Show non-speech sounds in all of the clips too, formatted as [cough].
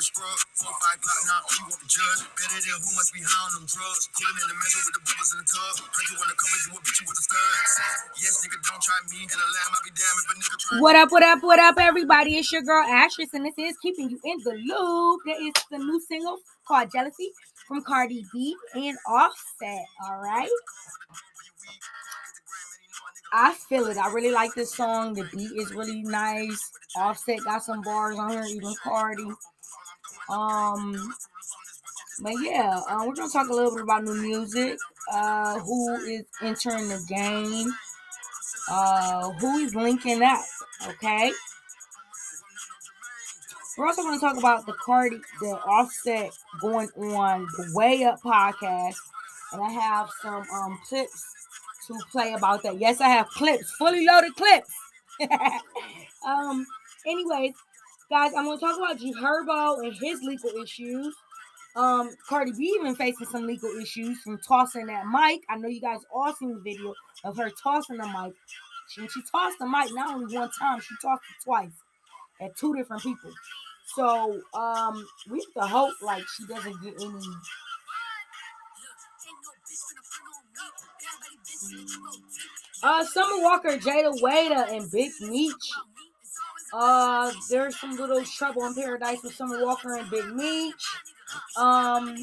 a scrub. Four, five now all you want the judge. Better than who must be high on them drugs. Pulling in the mansion with the bubbles in the tub. Heard you wanna cover you, beat you with a stud. Yes, nigga, don't try me. And a lamb, I'll be damned if a nigga try What up, what up, what up, everybody? It's your girl Ashes, and this is keeping you in the loop. There is the new single called Jealousy from Cardi B and Offset. All right. I feel it. I really like this song. The beat is really nice. Offset got some bars on here, even Cardi. Um, but yeah, uh, we're gonna talk a little bit about new music. Uh, who is entering the game? Uh, who is linking up? Okay. We're also to talk about the Cardi, the Offset going on the Way Up podcast, and I have some um clips to play about that. Yes, I have clips, fully loaded clips. [laughs] um. Anyways, guys, I'm going to talk about G Herbo and his legal issues. Um, Cardi B even facing some legal issues from tossing that mic. I know you guys all seen the video of her tossing the mic. She, she tossed the mic not only one time, she tossed it twice at two different people. So um we have to hope like she doesn't get any uh Summer Walker, Jayda Wayda, and Big Meech. Uh there's some little trouble in paradise with Summer Walker and Big Meech. Um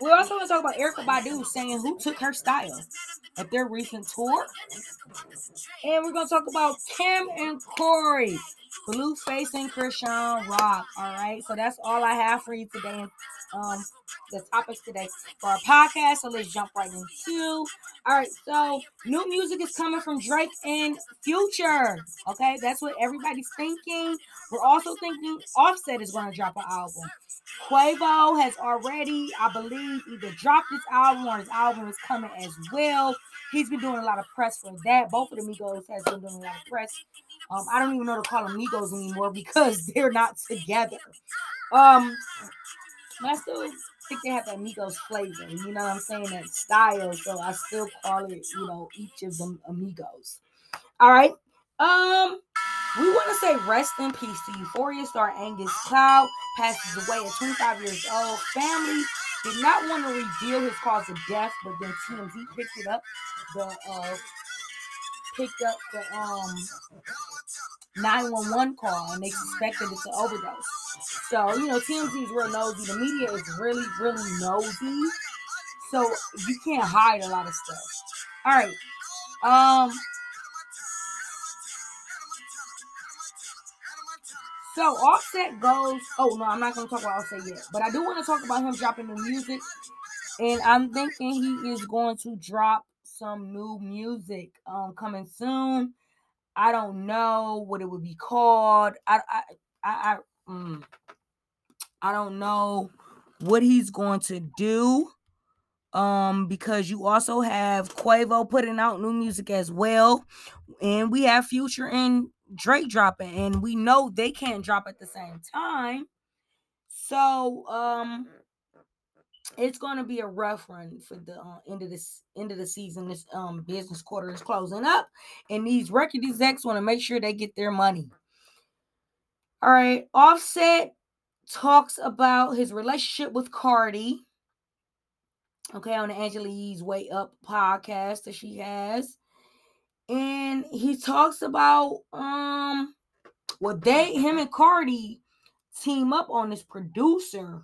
we're also going to talk about Erykah Badu saying who took her style at their recent tour. And we're going to talk about Kim and Kroy, Blueface and Chrisean Rock. All right. So that's all I have for you today. Um, the topics today for our podcast. So let's jump right into. All right. So new music is coming from Drake and Future. Okay. That's what everybody's thinking. We're also thinking Offset is going to drop an album. Quavo has already, I believe, either dropped his album or his album is coming as well. He's been doing a lot of press for that. Both of the Migos has been doing a lot of press. Um, I don't even know to call them Migos anymore [laughs] because they're not together. Um, but I still think they have that Migos flavor. You know what I'm saying? That style. So I still call it, you know, each of them Amigos. All right. Um, we want to say rest in peace to Euphoria star Angus Cloud passes away at 25 years old. Family did not want to reveal his cause of death, but then TMZ picked it up. The uh, picked up the um 911 call, and they suspected it's an overdose. So you know TMZ is real nosy. The media is really, really nosy. So you can't hide a lot of stuff. All right. Um. So Offset goes. Oh no, I'm not going to talk about Offset yet, but I do want to talk about him dropping the music, and I'm thinking he is going to drop some new music um coming soon. I don't know what it would be called. I I I I, mm, I don't know what he's going to do. Um, because you also have Quavo putting out new music as well, and we have Future and Drake dropping, and we know they can't drop at the same time. So um it's going to be a rough run for the uh, end of this end of the season. This um business quarter is closing up, and these record execs want to make sure they get their money. All right, Offset talks about his relationship with Cardi. Okay, on the Angela's Way Up podcast that she has, and he talks about um, well, they him and Cardi team up on this producer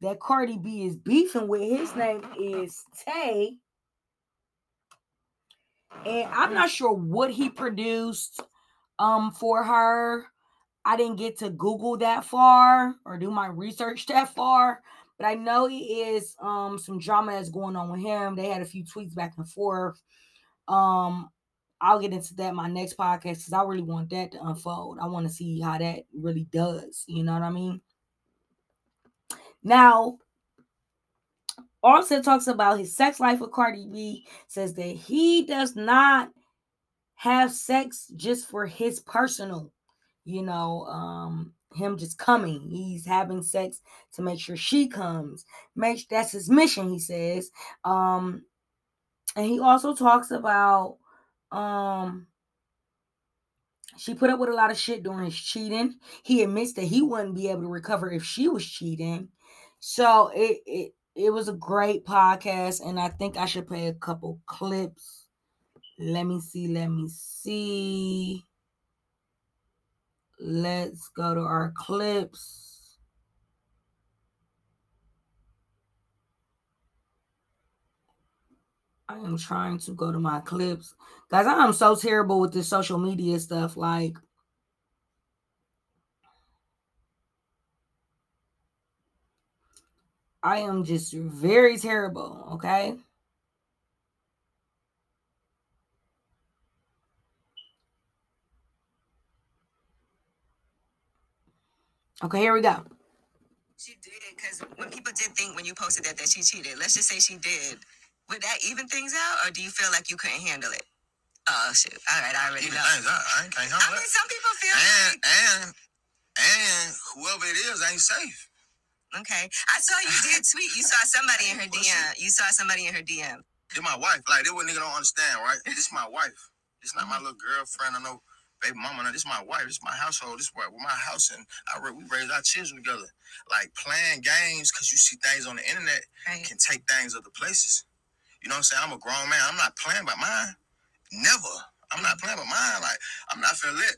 that Cardi B is beefing with. His name is Tay. And I'm not sure what he produced um for her. I didn't get to Google that far or do my research that far, but I know he is um some drama that's going on with him. They had a few tweets back and forth. Um I'll get into that my next podcast because I really want that to unfold. I want to see how that really does. You know what I mean? Now, Offset talks about his sex life with Cardi B, says that he does not have sex just for his personal, you know, um, him just coming. He's having sex to make sure she comes. Make that's his mission, he says. Um, and he also talks about um She put up with a lot of shit during his cheating. He admits that he wouldn't be able to recover if she was cheating. So it it it was a great podcast, and I think I should play a couple clips. Let me see. Let me see. Let's go to our clips. I am trying to go to my clips. Guys, I am so terrible with this social media stuff. Like, I am just very terrible. Okay. Okay, here we go. She did because when people did think when you posted that that she cheated, let's just say she did. Would that even things out, or do you feel like you couldn't handle it? Oh shoot! All right, I already Even know. things out. I ain't can't I handle mean, that. some people feel And like and and whoever it is ain't safe. Okay. I saw you did tweet. You saw somebody in her [laughs] DM. You saw somebody in her DM. This my wife. Like this what nigga don't understand, right? This my wife. This not my mm-hmm. little girlfriend or no baby mama. No, this my wife. This my household. This where my house and I we raise our children together. Like playing games because you see things on the internet Right. can take things other places. You know what I'm saying? I'm a grown man. I'm not playing by mine. Never. I'm not playing by mine. Like I'm not finna let.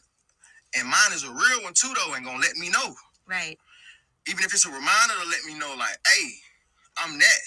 And mine is a real one too, though, and gonna let me know. Right. Even if it's a reminder to let me know, like, hey, I'm that.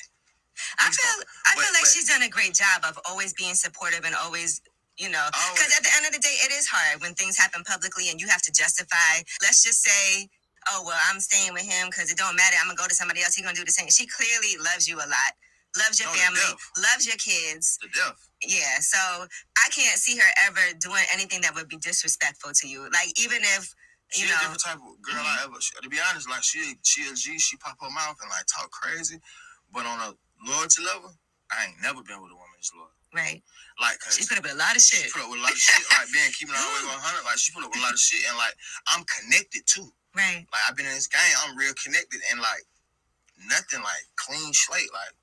I feel. I but- feel like but- she's done a great job of always being supportive and always. You know, Always. because at the end of the day, it is hard when things happen publicly and you have to justify. Let's just say, oh well, I'm staying with him because it don't matter. I'm gonna go to somebody else. He's gonna do the same. She clearly loves you a lot, loves your Oh, to family, death. loves your kids. The death. Yeah, so I can't see her ever doing anything that would be disrespectful to you. Like even if She you a different type of girl I ever. She, to be honest, like she, she a G. She pop her mouth and like talk crazy, but on a loyalty level, I ain't never been with a woman that's loyal. right? Like, cause She put up with a lot of she shit. put up with a lot of shit. Like being keeping the way [laughs] 100. Like she put up with a lot of shit, and like I'm connected too. Right. Like I've been in this game, I'm real connected, and like nothing like clean slate. Like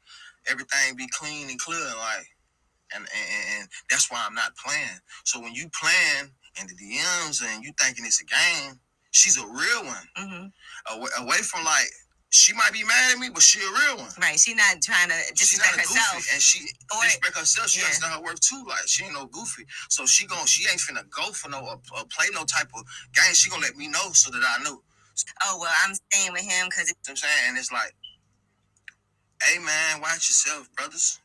everything be clean and clear, like and and, and that's why I'm not playing. So when you playing in the DMs and you thinking it's a game, she's a real one. hmm Away, away from like she might be mad at me, but she a real one. Right. She not trying to disrespect herself. and she Or- respect herself. She yeah. understand her worth too. Like she ain't no goofy, so she gon' she ain't finna go for no or play no type of game. She gonna let me know so that I know. Oh well, I'm staying with him because You know I'm saying? And it's like, hey man, watch yourself, brothers.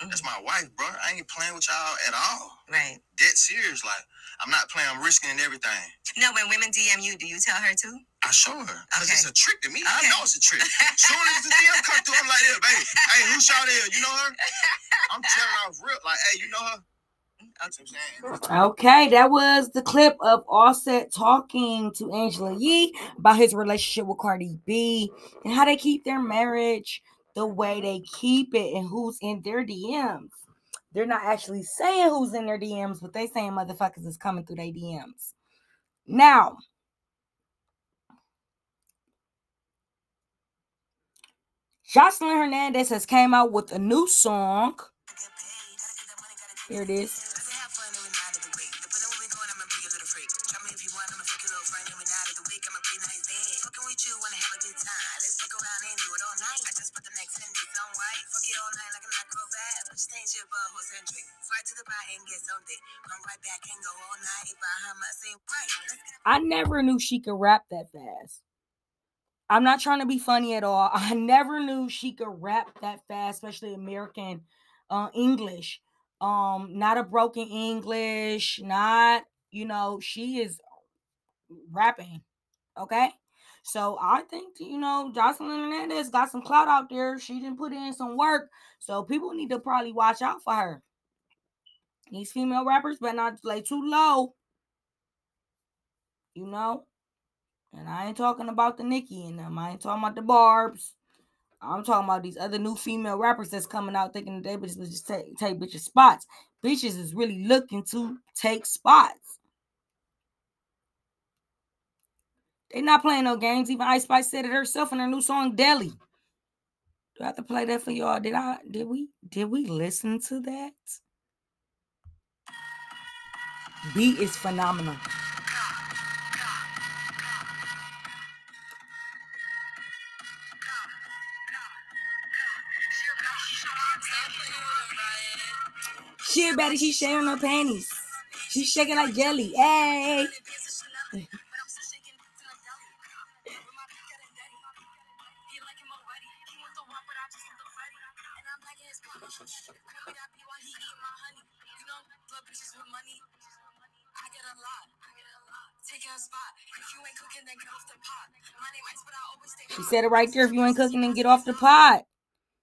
That's my wife, bro. I ain't playing with y'all at all. right. Dead serious. Like, I'm not playing, I'm risking everything. No, when women DM you, do you tell her too? I show her. Because Okay. it's a trick to me. I know it's a trick. Soon as the DM come through, I'm like, yeah, baby. Hey, who shot there? You know her? I'm telling off real. Like, hey, you know her? I'm saying. Okay, that was the clip of Offset talking to Angela Yee about his relationship with Cardi B and how they keep their marriage the way they keep it and who's in their DMs. They're not actually saying who's in their DMs, but they saying motherfuckers is coming through their DMs. Now, Jocelyn Hernandez has came out with a new song. Here it is. I never knew she could rap that fast. I'm not trying to be funny at all. [laughs] I never knew she could rap that fast, especially American uh, English. Um, not a broken English, not you know, she is rapping. Okay. So I think you know Jocelyn Hernandez got some clout out there. She didn't put in some work. So people need to probably watch out for her. These female rappers better not lay too low. You know? And I ain't talking about the Nicki and them. I ain't talking about the Barbs. I'm talking about these other new female rappers that's coming out thinking that they bitches just take, take bitches spots. Bitches is really looking to take spots. They not playing no games. Even Ice Spice said it herself in her new song Deli. Do I have to play that for y'all? Did I did we did we listen to that? Beat is phenomenal. Here, Betty. She's sharing her panties. She's shaking like jelly. Hey. She said it right there. If you ain't cooking, then get off the pot.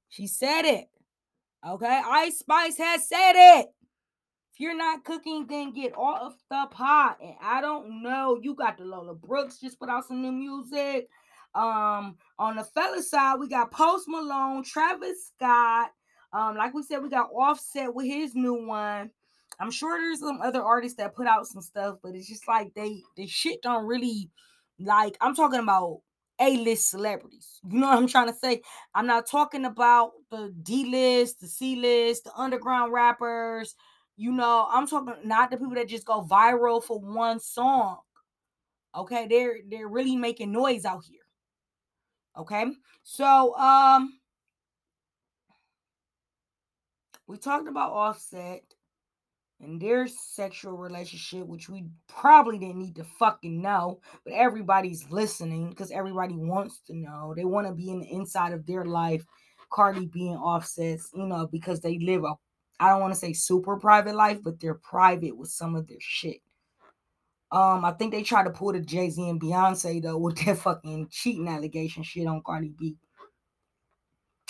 She said it. Okay. Ice Spice has said it. If you're not cooking, then get off the pot. And I don't know. You got the Lola Brooks just put out some new music. Um, on the fella side, we got Post Malone, Travis Scott. Um, like we said, we got Offset with his new one. I'm sure there's some other artists that put out some stuff, but it's just like they the shit don't really like. I'm talking about A-list celebrities. You know what I'm trying to say? I'm not talking about the D-list, the C-list, the underground rappers. You know, I'm talking not the people that just go viral for one song. Okay, they're they're really making noise out here. Okay, so um, we talked about Offset and their sexual relationship, which we probably didn't need to fucking know, but everybody's listening because everybody wants to know. They want to be in the inside of their life. Cardi being offsets, you know, because they live a, I don't want to say super private life, but they're private with some of their shit. Um, I think they tried to pull the Jay Z and Beyonce though with their fucking cheating allegation shit on Cardi B.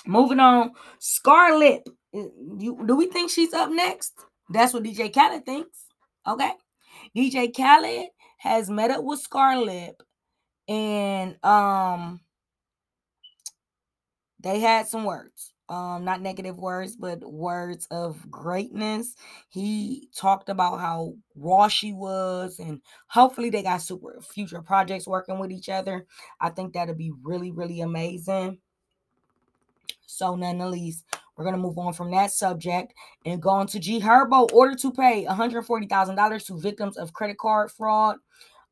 Moving on, Scarlett. Do we think she's up next? That's what DJ Khaled thinks. Okay. DJ Khaled has met up with Scarlett and um they had some words. Um, not negative words, but words of greatness. He talked about how raw she was, and hopefully they got super future projects working with each other. I think that'll be really, really amazing. So, none the least, we're going to move on from that subject and go on to G Herbo. Order to pay $140,000 to victims of credit card fraud.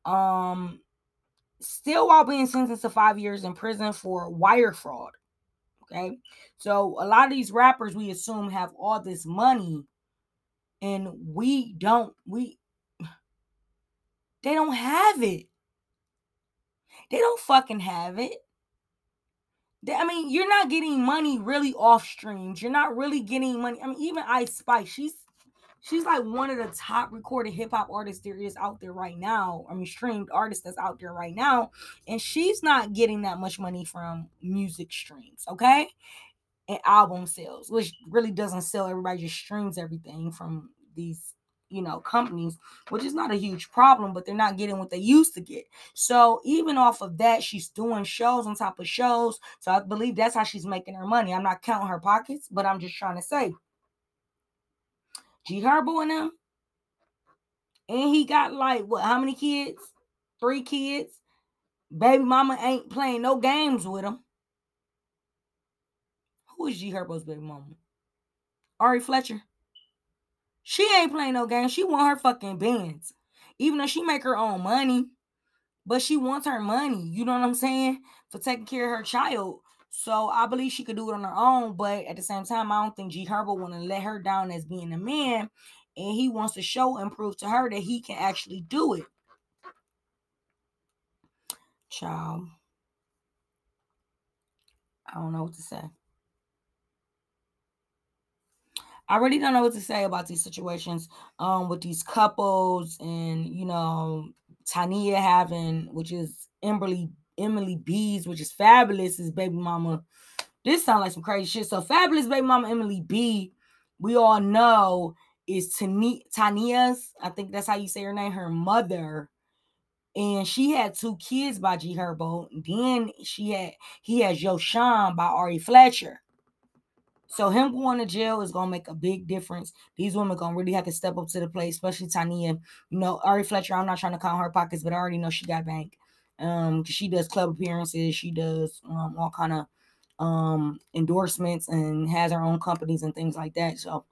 Um, still while being sentenced to five years in prison for wire fraud. Okay. So, a lot of these rappers we assume have all this money and we don't, we, [sighs] they don't have it. They don't fucking have it. I mean, you're not getting money really off streams. You're not really getting money. I mean, even Ice Spice, she's she's like one of the top recorded hip hop artists there is out there right now. I mean, streamed artist that's out there right now, and she's not getting that much money from music streams, okay, and album sales, which really doesn't sell. Everybody just streams everything from these you know companies which is not a huge problem but they're not getting what they used to get. So even off of that she's doing shows on top of shows. So i believe that's how she's making her money. I'm not counting her pockets but i'm just trying to say g herbo and them and he got like what how many kids? Three kids? Baby mama ain't playing no games with him. Who is g herbo's baby mama? Ari fletcher she ain't playing no game. She want her fucking bands. Even though she make her own money, but she wants her money. You know what I'm saying? For taking care of her child. So I believe she could do it on her own, but at the same time, I don't think G Herbo want to let her down as being a man, and he wants to show and prove to her that he can actually do it. Child, I don't know what to say. I really don't know what to say about these situations um with these couples and you know Tania having which is Emily Emily B's which is Fabolous is baby mama. This sounds like some crazy shit. So Fabolous baby mama Emily B, we all know is Tania, Tania's. I think that's how you say her name. Her mother, and she had two kids by G Herbo. Then she had he has Yosohn by Ari Fletcher. So him going to jail is gonna make a big difference. These women are gonna really have to step up to the plate, especially Tania. You know, Ari Fletcher. I'm not trying to count her pockets, but I already know she got bank. Um, she does club appearances. She does um all kind of um endorsements and has her own companies and things like that. So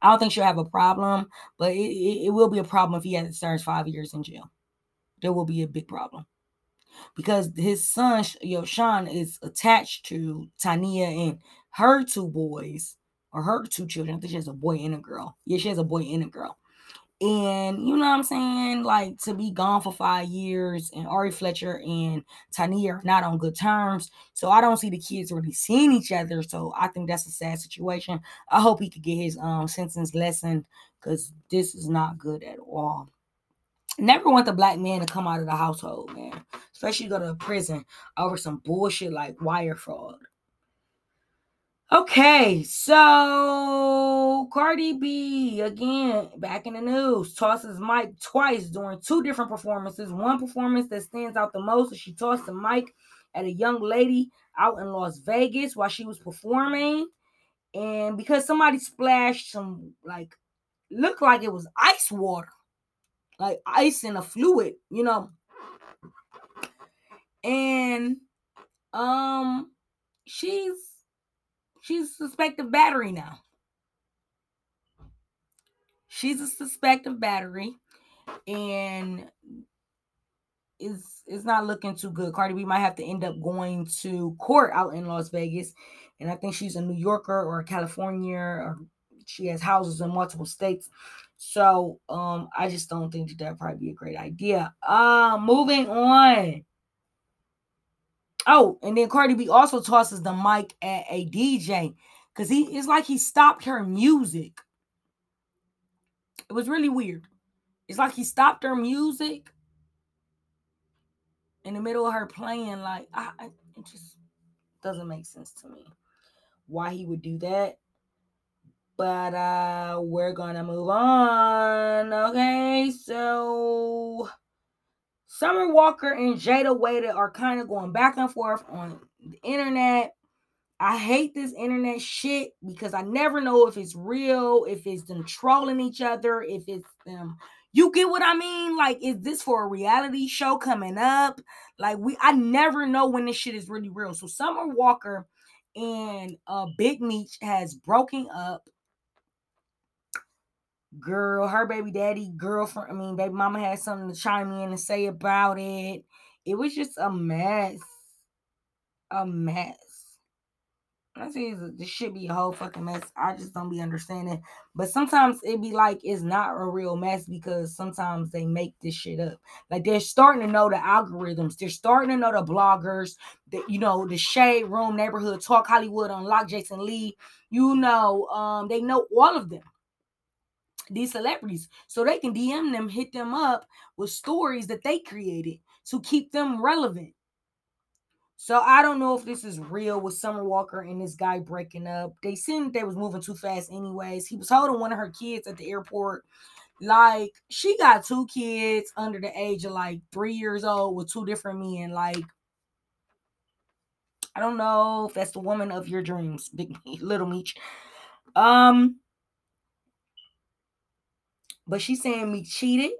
I don't think she'll have a problem, but it, it, it will be a problem if he has to serve five years in jail. There will be a big problem because his son, Yosohn, is attached to Tania and her two boys, or her two children. I think she has a boy and a girl. Yeah, she has a boy and a girl. And you know what I'm saying? Like to be gone for five years, and Ari Fletcher and Tania are not on good terms. So I don't see the kids really seeing each other. So I think that's a sad situation. I hope he could get his um sentence lessened because this is not good at all. Never want the black man to come out of the household, man. Especially go to prison over some bullshit like wire fraud. Okay, so Cardi B again back in the news tosses mic twice during two different performances. One performance that stands out the most is she tossed the mic at a young lady out in Las Vegas while she was performing, and because somebody splashed some like looked like it was ice water, like ice in a fluid, you know, and um she's she's suspected battery now. She's a suspected battery, and is it's not looking too good. Cardi B might have to end up going to court out in Las Vegas, and I think she's a New Yorker or a California, or she has houses in multiple states. So um, I just don't think that that'd probably be a great idea. Uh, moving on. Oh, and then Cardi B also tosses the mic at a DJ because he it's like he stopped her music. It was really weird. It's like he stopped her music in the middle of her playing. Like, I, I it just doesn't make sense to me why he would do that. But uh we're gonna move on. Okay, so Summer Walker and Jayda Wayda are kind of going back and forth on the internet. I hate this internet shit because I never know if it's real, if it's them trolling each other, if it's them. You get what I mean? Like, is this for a reality show coming up? Like, we I never know when this shit is really real. So Summer Walker and uh Big Meech has broken up girl, her baby daddy, girlfriend, I mean, baby mama had something to chime in and say about it. It was just a mess. A mess. I see this should be a whole fucking mess. I just don't be understanding. But sometimes it be like it's not a real mess because sometimes they make this shit up. Like they're starting to know the algorithms. They're starting to know the bloggers, the you know, the shade room neighborhood talk Hollywood unlock Jason Lee. You know, um, they know all of them these celebrities so they can DM them, hit them up with stories that they created to keep them relevant. So I don't know if this is real with Summer Walker and this guy breaking up. They seemed they was moving too fast anyways. He was holding one of her kids at the airport. Like she got two kids under the age of like three years old with two different men. Like I don't know if that's the woman of your dreams, [laughs] big little Meech. Um, but she's saying me cheated.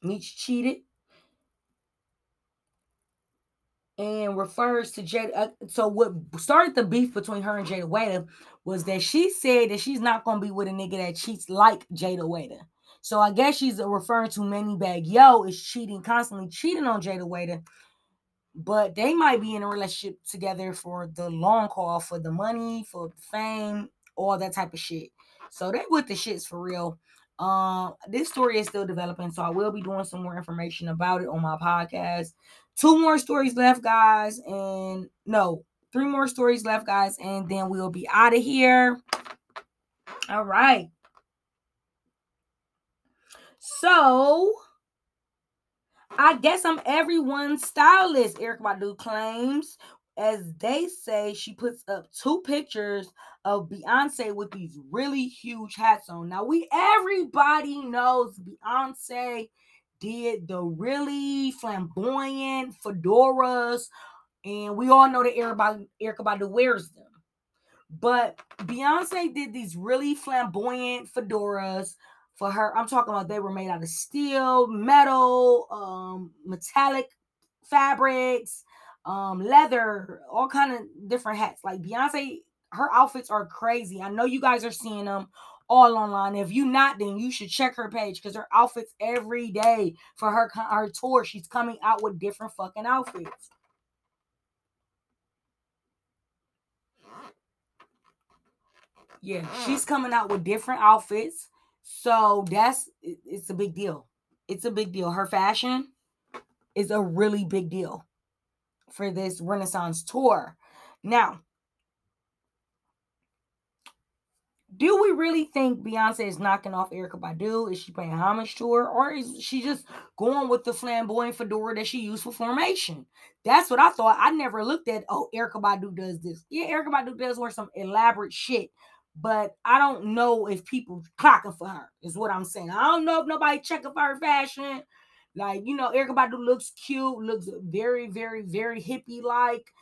Me cheated. And refers to Jada. Uh, so what started the beef between her and Jayda Wayda was that she said that she's not gonna be with a nigga that cheats like Jayda Wayda. So I guess she's referring to Manny Bag Yo is cheating, constantly cheating on Jada Waiter. But they might be in a relationship together for the long haul, for the money, for fame, all that type of shit. So they with the shits for real. Um, this story is still developing, so I will be doing some more information about it on my podcast. Two more stories left, guys, and no, three more stories left, guys, and then we'll be out of here. All right. So I guess I'm everyone's stylist, Erykah Badu claims as they say, she puts up two pictures of Beyonce with these really huge hats on. Now, we everybody knows Beyonce did the really flamboyant fedoras, and we all know that everybody Erykah Badu wears them. But Beyonce did these really flamboyant fedoras for her. I'm talking about they were made out of steel, metal, um, metallic fabrics um, leather, all kind of different hats. Like Beyonce, her outfits are crazy. I know you guys are seeing them all online. If you not, then you should check her page because her outfits every day for her her tour. She's coming out with different fucking outfits. Yeah, she's coming out with different outfits. So that's it's a big deal. It's a big deal. Her fashion is a really big deal for this Renaissance tour. Now, do we really think Beyonce is knocking off Erykah Badu? Is she paying homage to her? Or is she just going with the flamboyant fedora that she used for formation? That's what I thought. I never looked at, oh, Erykah Badu does this. Yeah, Erykah Badu does wear some elaborate shit, but I don't know if people clocking for her, is what I'm saying. I don't know if nobody checking for her fashion. Like, you know, Erykah Badu looks cute, looks very, very, very hippie like,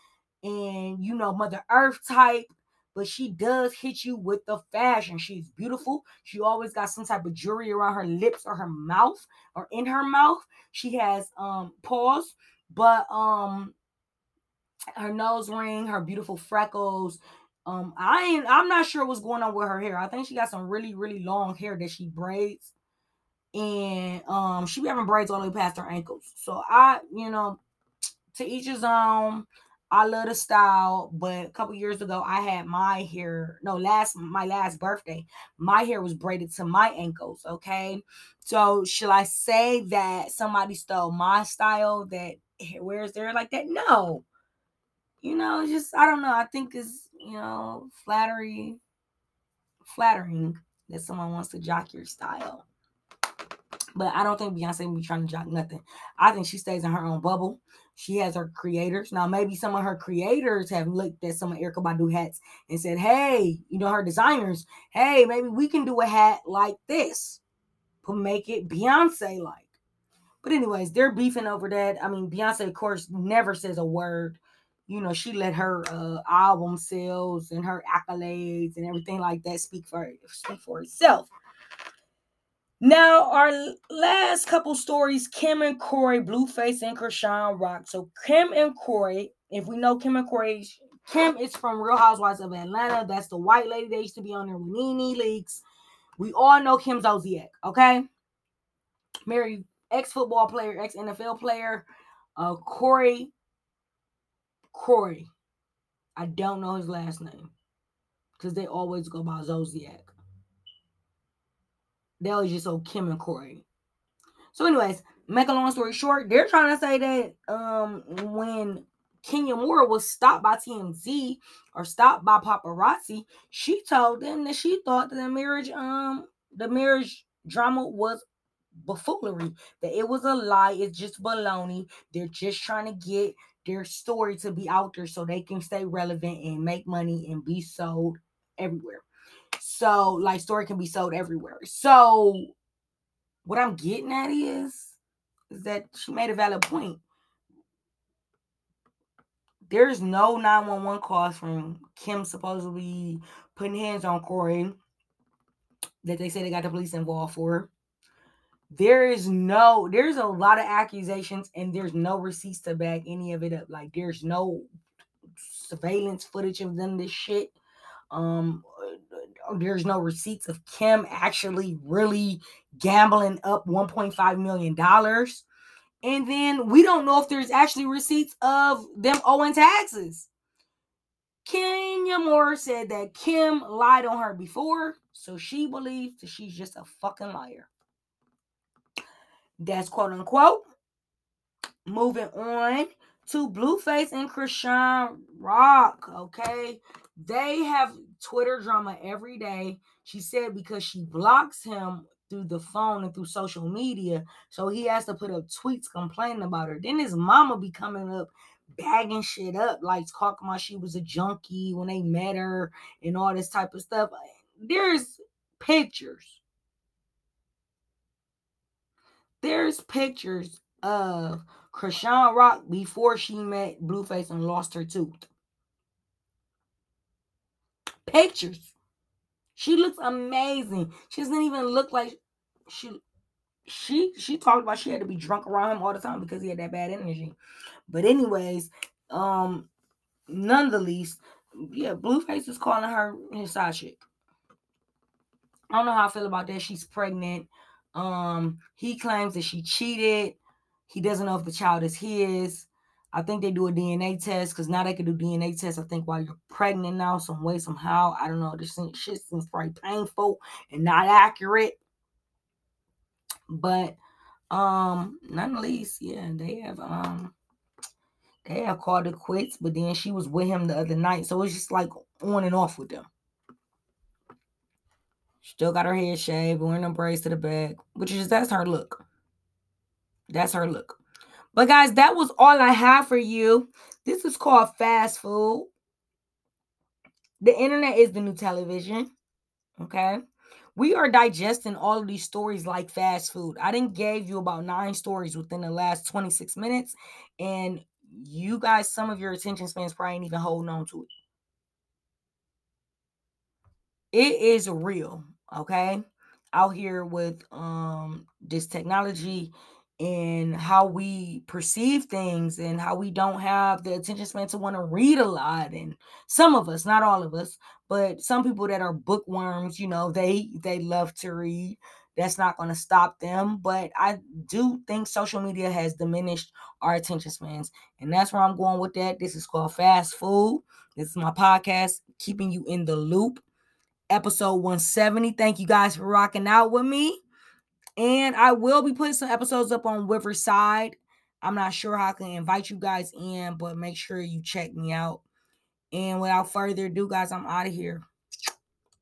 and, you know, Mother Earth type but she does hit you with the fashion. She's beautiful. She always got some type of jewelry around her lips or her mouth or in her mouth. She has um paws, but um her nose ring, her beautiful freckles. Um, I ain't I'm not sure what's going on with her hair. I think she got some really, really long hair that she braids. And um she be having braids all the way past her ankles. So I, you know, to each his own. I love the style, but a couple years ago, I had my hair. No, last my last birthday, my hair was braided to my ankles. Okay, so should I say that somebody stole my style that wears their like that? No, you know, just I don't know. I think it's you know flattery, flattering that someone wants to jock your style. But I don't think Beyonce be trying to jock nothing. I think she stays in her own bubble. She has her creators. Now, maybe some of her creators have looked at some of Erykah Badu hats and said, hey, you know, her designers, hey, maybe we can do a hat like this, but make it Beyonce like. But, anyways, they're beefing over that. I mean, Beyonce, of course, never says a word. You know, she let her uh, album sales and her accolades and everything like that speak for speak for itself. Now, our last couple stories Kim and Kroy, Blueface and Chrisean Rock. So, Kim and Kroy, if we know Kim and Kroy, Kim is from Real Housewives of Atlanta. That's the white lady that used to be on there with Nene Leakes. We all know Kim Zolciak, okay? Married ex football player, ex NFL player. Uh, Kroy, Kroy. I don't know his last name because they always go by Zolciak they was just so Kim and Kroy. So, anyways, make a long story short, they're trying to say that um when Kenya Moore was stopped by TMZ or stopped by paparazzi, she told them that she thought that the marriage um the marriage drama was buffoonery, that it was a lie, it's just baloney. They're just trying to get their story to be out there so they can stay relevant and make money and be sold everywhere. So, like, story can be sold everywhere. So, what I'm getting at is, is that she made a valid point. There's no 911 calls from Kim supposedly putting hands on Kroy that they say they got the police involved for. There is no, there's a lot of accusations and there's no receipts to back any of it up. Like there's no surveillance footage of them this shit. Um there's no receipts of Kim actually really gambling up 1.5 million dollars. And then we don't know if there's actually receipts of them owing taxes. Kenya Moore said that Kim lied on her before, so she believes that she's just a fucking liar. That's quote unquote. Moving on to Blueface and Chrisean Rock. Okay. They have Twitter drama every day. She said because she blocks him through the phone and through social media. So he has to put up tweets complaining about her. Then his mama be coming up bagging shit up, like talking about she was a junkie when they met her and all this type of stuff. There's pictures. There's pictures of Chrisean Rock before she met Blueface and lost her tooth. Pictures. She looks amazing. She doesn't even look like she she she talked about she had to be drunk around him all the time because he had that bad energy. But anyways, um, none the least, yeah, Blueface is calling her his side chick. I don't know how I feel about that. She's pregnant. Um, he claims that she cheated. He doesn't know if the child is his. I think they do a DNA test because now they can do DNA tests. I think while you're pregnant now, some way, somehow. I don't know. This shit seems very painful and not accurate. But um, nonetheless, yeah, they have um they have called it quits, but then she was with him the other night. So it's just like on and off with them. Still got her head shaved, wearing a braids to the back, which is that's her look. That's her look. But guys, that was all I have for you. This is called fast food. The internet is the new television. Okay. We are digesting all of these stories like fast food. I didn't gave you about nine stories within the last 26 minutes. And you guys, some of your attention spans probably ain't even holding on to it. It is real, okay? Out here with um this technology and how we perceive things and how we don't have the attention span to want to read a lot and some of us not all of us but some people that are bookworms you know they they love to read that's not going to stop them but i do think social media has diminished our attention spans and that's where i'm going with that. This is called fast food. This is my podcast keeping you in the loop episode 170 thank you guys for rocking out with me and I will be putting some episodes up on Riverside. I'm not sure how I can invite you guys in, but make sure you check me out. And without further ado, guys, I'm out of here.